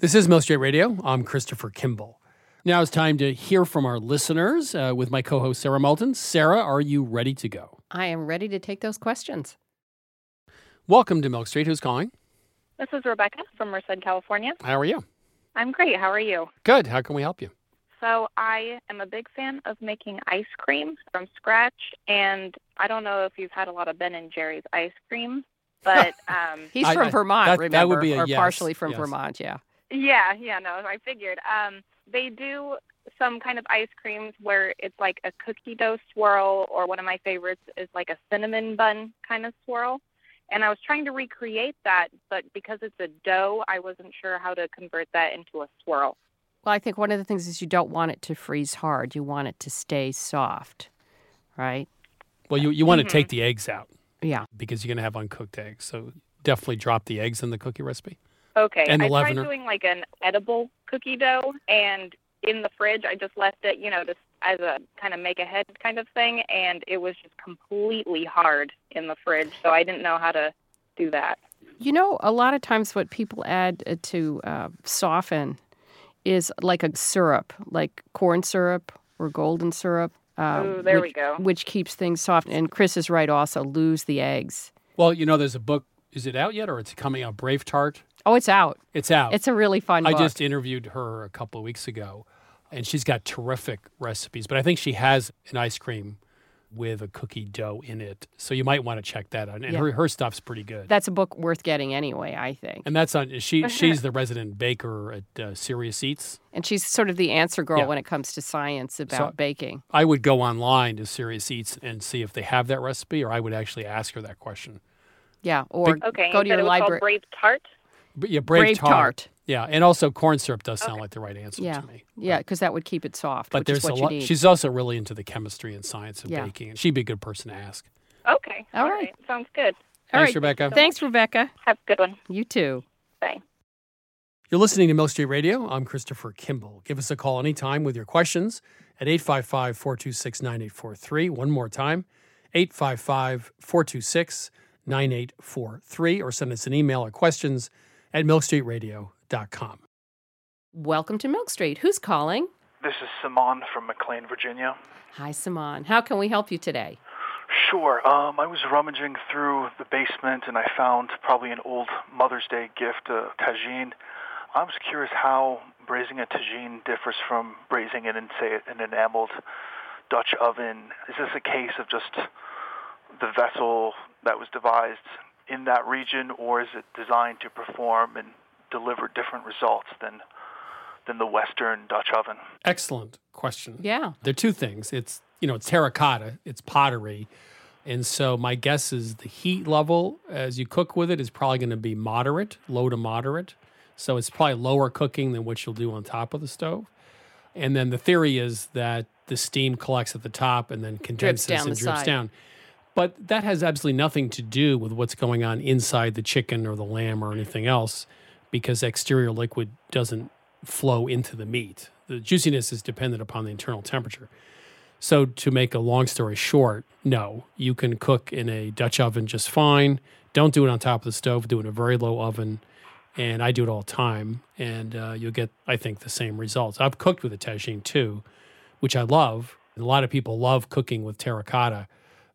This is Milk Street Radio. I'm Christopher Kimball. Now it's time to hear from our listeners uh, with my co host, Sara Moulton. Sara, are you ready to go? I am ready to take those questions. Welcome to Milk Street. Who's calling? This is Rebecca from Merced, California. How are you? I'm great. How are you? Good. How can we help you? So, I am a big fan of making ice cream from scratch, and I don't know if you've had a lot of Ben and Jerry's ice cream, but <laughs> um, He's I- from I- Vermont, that- that remember? would be a or yes, partially from yes. Vermont, yeah. Yeah, yeah, no, I figured. Um, they do some kind of ice creams where it's like a cookie dough swirl, or one of my favorites is like a cinnamon bun kind of swirl. And I was trying to recreate that, but because it's a dough, I wasn't sure how to convert that into a swirl. Well, I think one of the things is you don't want it to freeze hard. You want it to stay soft, right? Well, you, you want Mhm. to take the eggs out Yeah. because you're going to have uncooked eggs. So definitely drop the eggs in the cookie recipe. Okay. And the I tried leavener. doing like an edible cookie dough, and in the fridge, I just left it, you know, just as a kind of make ahead kind of thing, and it was just completely hard in the fridge, so I didn't know how to do that. You know, a lot of times what people add uh, to uh, soften is like a syrup, like corn syrup or golden syrup. Uh, Ooh, there we which- go. Which keeps things soft. And Chris is right also, lose the eggs. Well, you know, there's a book. Is it out yet or it's coming out? Brave Tart? Oh, it's out. It's out. It's a really fun I book. just interviewed her a couple of weeks ago, and she's got terrific recipes. But I think she has an ice cream with a cookie dough in it, so you might want to check that out. And Yeah. her her stuff's pretty good. That's a book worth getting anyway, I think. and that's on. She <laughs> she's the resident baker at uh, Serious Eats. And she's sort of the answer girl Yeah. when it comes to science about So- baking. I would go online to Serious Eats and see if they have that recipe, or I would actually ask her that question. Yeah, or Big- Okay, go to said your it library. called Brave Tart? But yeah, brave, Brave tart. Yeah, and also corn syrup does sound like the right answer Yeah, to me. yeah, because that would keep it soft. But which there's is what a lot. She's also really into the chemistry and science of Yeah. baking, and she'd be a good person to ask. Okay. All All right. right. Sounds good. All Thanks, right. Rebecca. Thanks, Rebecca. Have a good one. You too. Bye. You're listening to Milk Street Radio. I'm Christopher Kimball. Give us a call anytime with your questions at 855 426 9843. One more time 855 426 9843, or send us an email at questions at milkstreetradio.com. Welcome to Milk Street. Who's calling? This is Simon from McLean, Virginia. Hi, Simon. How can we help you today? Sure. Um, I was rummaging through the basement and I found probably an old Mother's Day gift, a tagine. I was curious how braising a tagine differs from braising it in, say, an enameled Dutch oven. Is this a case of just the vessel that was devised in that region, or is it designed to perform and deliver different results than than the Western Dutch oven? Excellent question. Yeah. There are two things. It's you know, it's terracotta, it's pottery. And so my guess is the heat level as you cook with it is probably going to be moderate, low to moderate. So it's probably lower cooking than what you'll do on top of the stove. And then the theory is that the steam collects at the top and then condenses down and the drips side. down. But that has absolutely nothing to do with what's going on inside the chicken or the lamb or anything else because exterior liquid doesn't flow into the meat. The juiciness is dependent upon the internal temperature. So, to make a long story short, no, you can cook in a Dutch oven just fine. Don't do it on top of the stove, do it in a very low oven. And I do it all the time. And uh, you'll get, I think, the same results. I've cooked with a tagine too, which I love. And a lot of people love cooking with terracotta,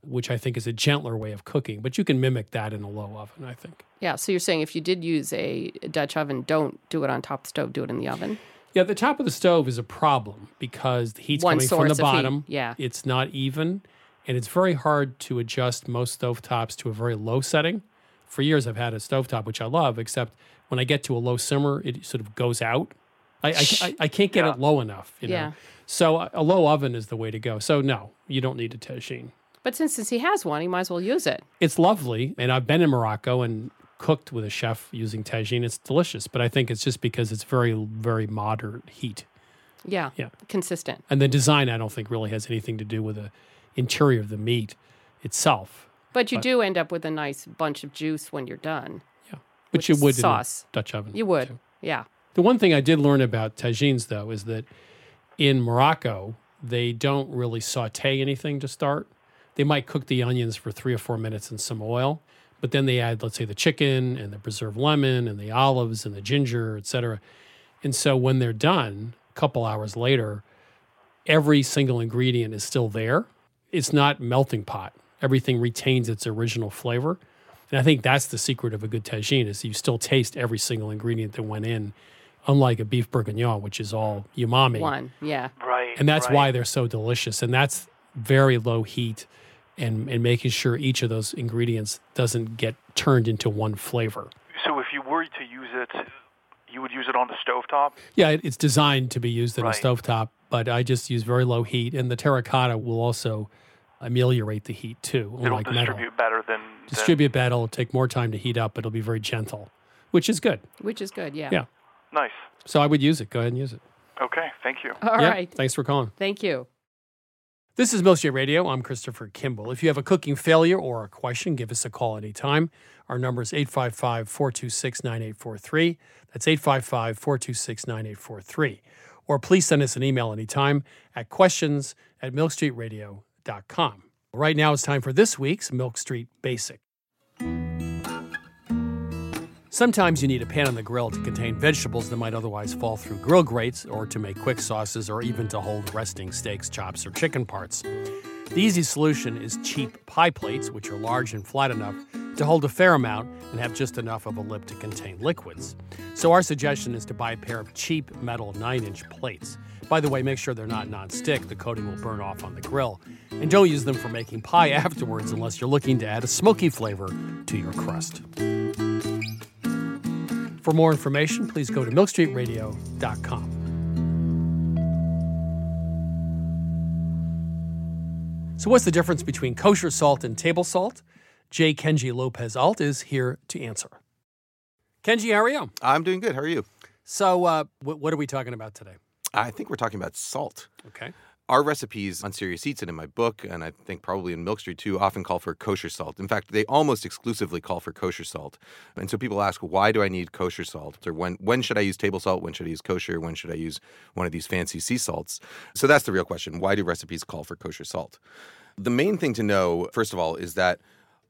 which I think is a gentler way of cooking. But you can mimic that in a low oven, I think. Yeah, so you're saying if you did use a Dutch oven, don't do it on top of the stove, do it in the oven. Yeah, the top of the stove is a problem because the heat's One coming from the of heat, bottom. yeah. It's not even, and it's very hard to adjust most stovetops to a very low setting. For years, I've had a stovetop, which I love, except when I get to a low simmer, it sort of goes out. I, I, I, can't get Yeah. it low enough, you know. Yeah. So a- a low oven is the way to go. So no, you don't need a tagine. But since, since he has one, he might as well use it. It's lovely, and I've been in Morocco and cooked with a chef using tagine. It's delicious, but I think it's just because it's very, very moderate heat. Yeah. Yeah. Consistent. And the design, I don't think, really has anything to do with the interior of the meat itself. But you do end up with a nice bunch of juice when you're done. Yeah. But with you would sauce. Dutch oven. You would. Yeah. The one thing I did learn about tagines, though, is that in Morocco, they don't really saute anything to start. They might cook the onions for three or four minutes in some oil, but then they add, let's say, the chicken and the preserved lemon and the olives and the ginger, et cetera. And so when they're done, a couple hours later, every single ingredient is still there. It's not melting pot. Everything retains its original flavor. And I think that's the secret of a good tagine is you still taste every single ingredient that went in, unlike a beef bourguignon, which is all umami. One. Yeah. Right. And that's right. why they're so delicious. And that's very low heat and, and making sure each of those ingredients doesn't get turned into one flavor. So if you were to use it, you would use it on the stovetop? Yeah, it, it's designed to be used in Right. a stovetop, but I just use very low heat. And the terracotta will also ameliorate the heat too, It'll unlike metal. distribute better than, than Distribute better, it'll take more time to heat up, but it'll be very gentle, which is good. Which is good. Yeah. Yeah. Nice. So I would use it. Go ahead and use it. Okay, thank you. All Yeah, right. Thanks for calling. Thank you. This is Milk Street Radio. I'm Christopher Kimball. If you have a cooking failure or a question, give us a call anytime. Our number is 855 426 9843. That's 855 426 9843. Or please send us an email anytime at questions at milkstreetradio.com. Right now it's time for this week's Milk Street Basic. Sometimes you need a pan on the grill to contain vegetables that might otherwise fall through grill grates, or to make quick sauces, or even to hold resting steaks, chops, or chicken parts. The easy solution is cheap pie plates, which are large and flat enough to hold a fair amount and have just enough of a lip to contain liquids. So, our suggestion is to buy a pair of cheap metal 9 inch plates. By the way, make sure they're not non-stick, the coating will burn off on the grill. And don't use them for making pie <laughs> afterwards unless you're looking to add a smoky flavor to your crust. For more information, please go to milkstreetradio.com. So, what's the difference between kosher salt and table salt? J. Kenji Lopez Alt is here to answer. Kenji, how are you? I'm doing good. How are you? So, uh, wh- what are we talking about today? I think we're talking about salt. Okay. Our recipes on Serious Eats and in my book, and I think probably in Milk Street too, often call for kosher salt. In fact, they almost exclusively call for kosher salt. And so people ask, why do I need kosher salt? Or when when should I use table salt? When should I use kosher? When should I use one of these fancy sea salts? So that's the real question. Why do recipes call for kosher salt? The main thing to know, first of all, is that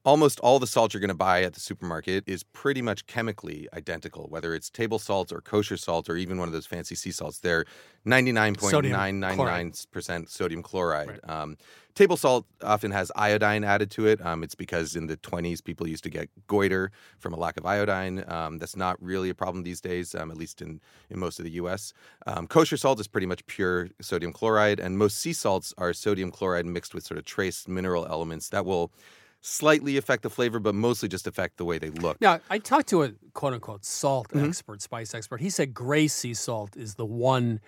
almost all the salt you're going to buy at the supermarket is pretty much chemically identical, whether it's table salt or kosher salt or even one of those fancy sea salts. They're 99.999% sodium chloride. Um, table salt often has iodine added to it. Um, it's because in the 20s, people used to get goiter from a lack of iodine. Um, that's not really a problem these days, um, at least in, in most of the US. Um, kosher salt is pretty much pure sodium chloride, and most sea salts are sodium chloride mixed with sort of trace mineral elements that will slightly affect the flavor, but mostly just affect the way they look. Now, I talked to a quote unquote salt Mhm. expert, spice expert. He said gray sea salt is the one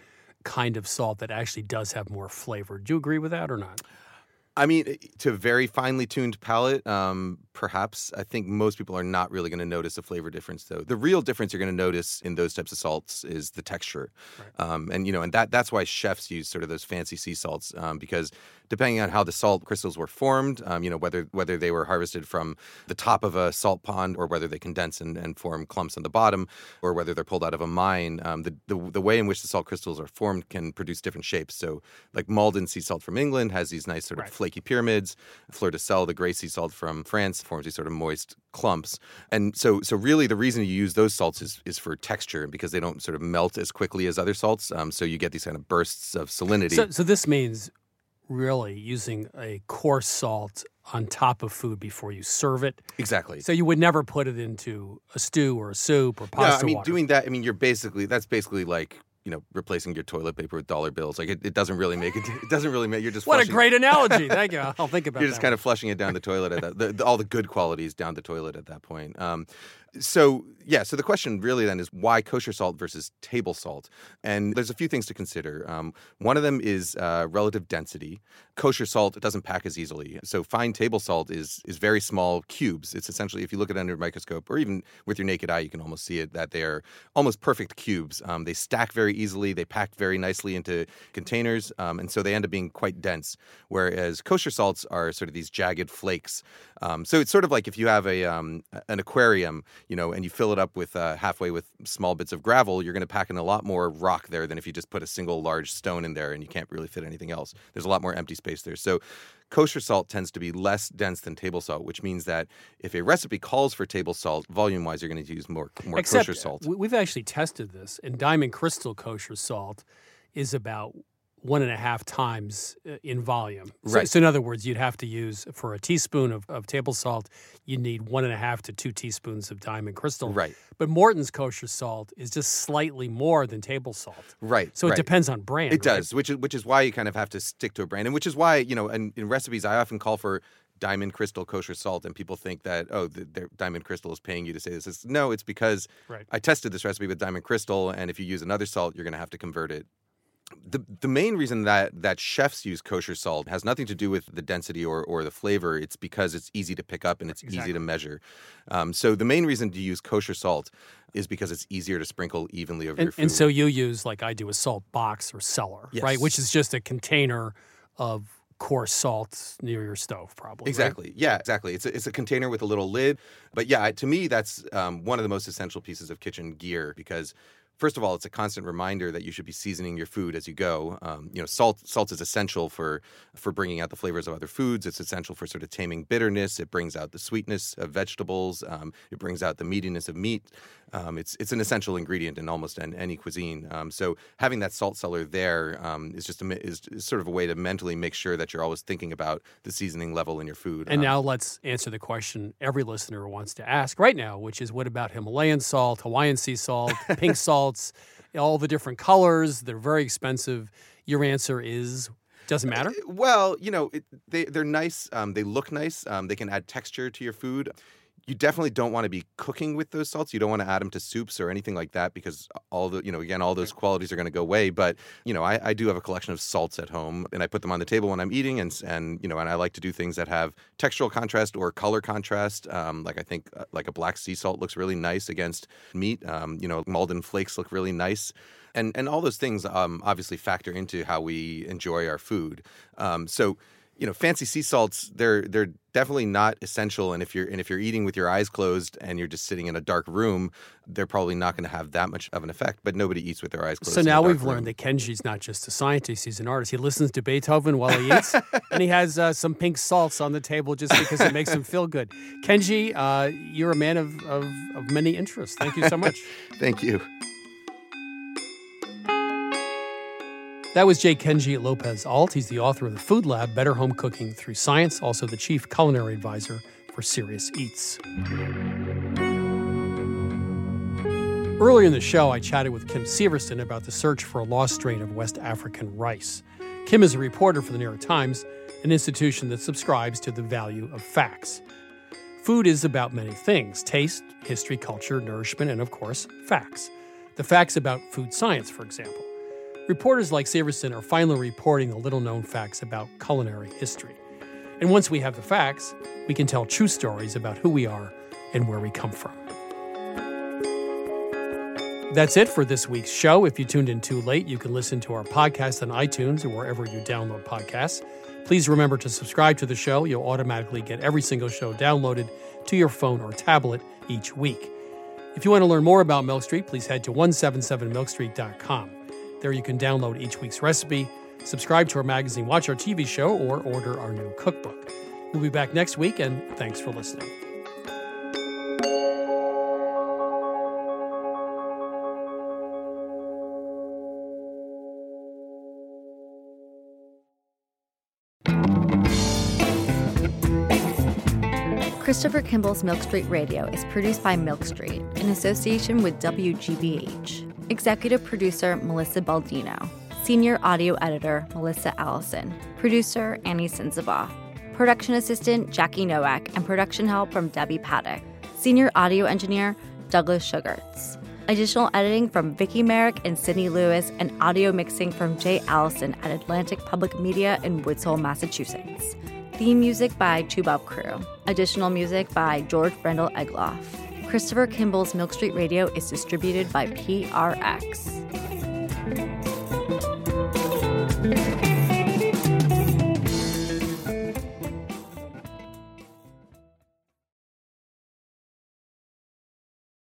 kind of salt that actually does have more flavor. Do you agree with that or not? I mean, to a very finely tuned palate, um, perhaps. I think most people are not really going to notice a flavor difference, though. The real difference you're going to notice in those types of salts is the texture, um, and you know, and that that's why chefs use sort of those fancy sea salts um, because depending on how the salt crystals were formed, um, you know, whether whether they were harvested from the top of a salt pond or whether they condense and, and form clumps on the bottom, or whether they're pulled out of a mine, um, the, the the way in which the salt crystals are formed can produce different shapes. So, like Maldon sea salt from England has these nice sort of flaky pyramids. Fleur de Sel, the gray sea salt from France, forms these sort of moist clumps. And so, so really, the reason you use those salts is is for texture because they don't sort of melt as quickly as other salts. Um, so you get these kind of bursts of salinity. So, so this means really using a coarse salt on top of food before you serve it. Exactly. So you would never put it into a stew or a soup or No, Yeah, I mean, water. doing that, I mean, you're basically, that's basically like, you know, replacing your toilet paper with dollar bills. Like, it, it doesn't really make it, it doesn't really make, you're just What a great <laughs> analogy. Thank you. I'll think about it. You're just kind of flushing it down the toilet at that, the, the, all the good qualities down the toilet at that point. Um, so, yeah, so the question really then is why kosher salt versus table salt? And there's a few things to consider. Um, one of them is uh, relative density. Kosher salt doesn't pack as easily. So, fine table salt is is very small cubes. It's essentially, if you look at it under a microscope or even with your naked eye, you can almost see it that they are almost perfect cubes. Um, they stack very easily, they pack very nicely into containers, um, and so they end up being quite dense. Whereas kosher salts are sort of these jagged flakes. Um, so, it's sort of like if you have a um, an aquarium, you know, and you fill it up with uh, halfway with small bits of gravel, you're going to pack in a lot more rock there than if you just put a single large stone in there and you can't really fit anything else. There's a lot more empty space there. So, kosher salt tends to be less dense than table salt, which means that if a recipe calls for table salt, volume wise, you're going to use more more Except, kosher salt. we- We've actually tested this, and Diamond Crystal kosher salt is about one and a half times uh, in volume. So, Right. so in other words, you'd have to use for a teaspoon of, of table salt, you need one and a half to two teaspoons of Diamond Crystal. Right. But Morton's kosher salt is just slightly more than table salt. Right. So it right. depends on brand. It right? does, which is which is why you kind of have to stick to a brand, and which is why you know, in, in recipes, I often call for diamond crystal kosher salt, and people think that oh, the, the diamond crystal is paying you to say this. It's, no, it's because Right. I tested this recipe with diamond crystal, and if you use another salt, you're going to have to convert it. The, the main reason that, that chefs use kosher salt has nothing to do with the density or, or the flavor. It's because it's easy to pick up and it's easy to measure. Um, so the main reason to use kosher salt is because it's easier to sprinkle evenly over your And, food. and so you use, like I do, a salt box or cellar, right? Which is just a container of coarse salt near your stove, probably. right? Exactly. Yeah, exactly. It's a, it's a container with a little lid. But yeah, to me, that's um, one of the most essential pieces of kitchen gear because. First of all, it's a constant reminder that you should be seasoning your food as you go. Um, you know, salt salt is essential for for bringing out the flavors of other foods. It's essential for sort of taming bitterness. It brings out the sweetness of vegetables. Um, it brings out the meatiness of meat. Um, it's it's an essential ingredient in almost an, any cuisine. Um, so having that salt cellar there um, is just a, is, is sort of a way to mentally make sure that you're always thinking about the seasoning level in your food. And Um, now let's answer the question every listener wants to ask right now, which is what about Himalayan salt, Hawaiian sea salt, <laughs> pink salts, all the different colors? They're very expensive. Your answer is doesn't matter. Well, you know, it, they they're nice. Um, they look nice. Um, they can add texture to your food. You definitely don't want to be cooking with those salts. You don't want to add them to soups or anything like that because all the, you know, again, all those qualities are going to go away. But, you know, I, I do have a collection of salts at home and I put them on the table when I'm eating. And, and you know, and I like to do things that have textural contrast or color contrast. Um, like I think uh, like a black sea salt looks really nice against meat. Um, you know, Maldon flakes look really nice and and all those things um, obviously factor into how we enjoy our food. Um, so you know, fancy sea salts they're they're definitely not essential. And if you're and if you're eating with your eyes closed and you're just sitting in a dark room, they're probably not going to have that much of an effect. But nobody eats with their eyes closed. So now we've room. learned that Kenji's not just a scientist; he's an artist. He listens to Beethoven while he eats, <laughs> and he has uh, some pink salts on the table just because it makes him feel good. Kenji, uh, you're a man of, of, of many interests. Thank you so much. <laughs> Thank you. That was J. Kenji Lopez Alt. He's the author of the Food Lab Better Home Cooking Through Science, also the Chief Culinary Advisor for Serious Eats. Earlier in the show, I chatted with Kim Severson about the search for a lost strain of West African rice. Kim is a reporter for the New York Times, an institution that subscribes to the value of facts. Food is about many things taste, history, culture, nourishment, and of course, facts. The facts about food science, for example. Reporters like Severson are finally reporting the little known facts about culinary history. And once we have the facts, we can tell true stories about who we are and where we come from. That's it for this week's show. If you tuned in too late, you can listen to our podcast on iTunes or wherever you download podcasts. Please remember to subscribe to the show. You'll automatically get every single show downloaded to your phone or tablet each week. If you want to learn more about Milk Street, please head to 177milkstreet.com. There you can download each week's recipe, subscribe to our magazine, watch our TV show, or order our new cookbook. We'll be back next week, and thanks for listening. Christopher Kimball's Milk Street Radio is produced by Milk Street in association with WGBH. Executive producer Melissa Baldino. Senior audio editor Melissa Allison. Producer Annie Sensabaugh. Production assistant Jackie Noack and production help from Debbie Paddock. Senior audio engineer Douglas Sugars. Additional editing from Vicki Merrick and Sydney Lewis, and audio mixing from Jay Allison at Atlantic Public Media in Woods Hole, Massachusetts. Theme music by Toubab Krewe. Additional music by George Brandl Egloff. Christopher Kimball's Milk Street Radio is distributed by PRX.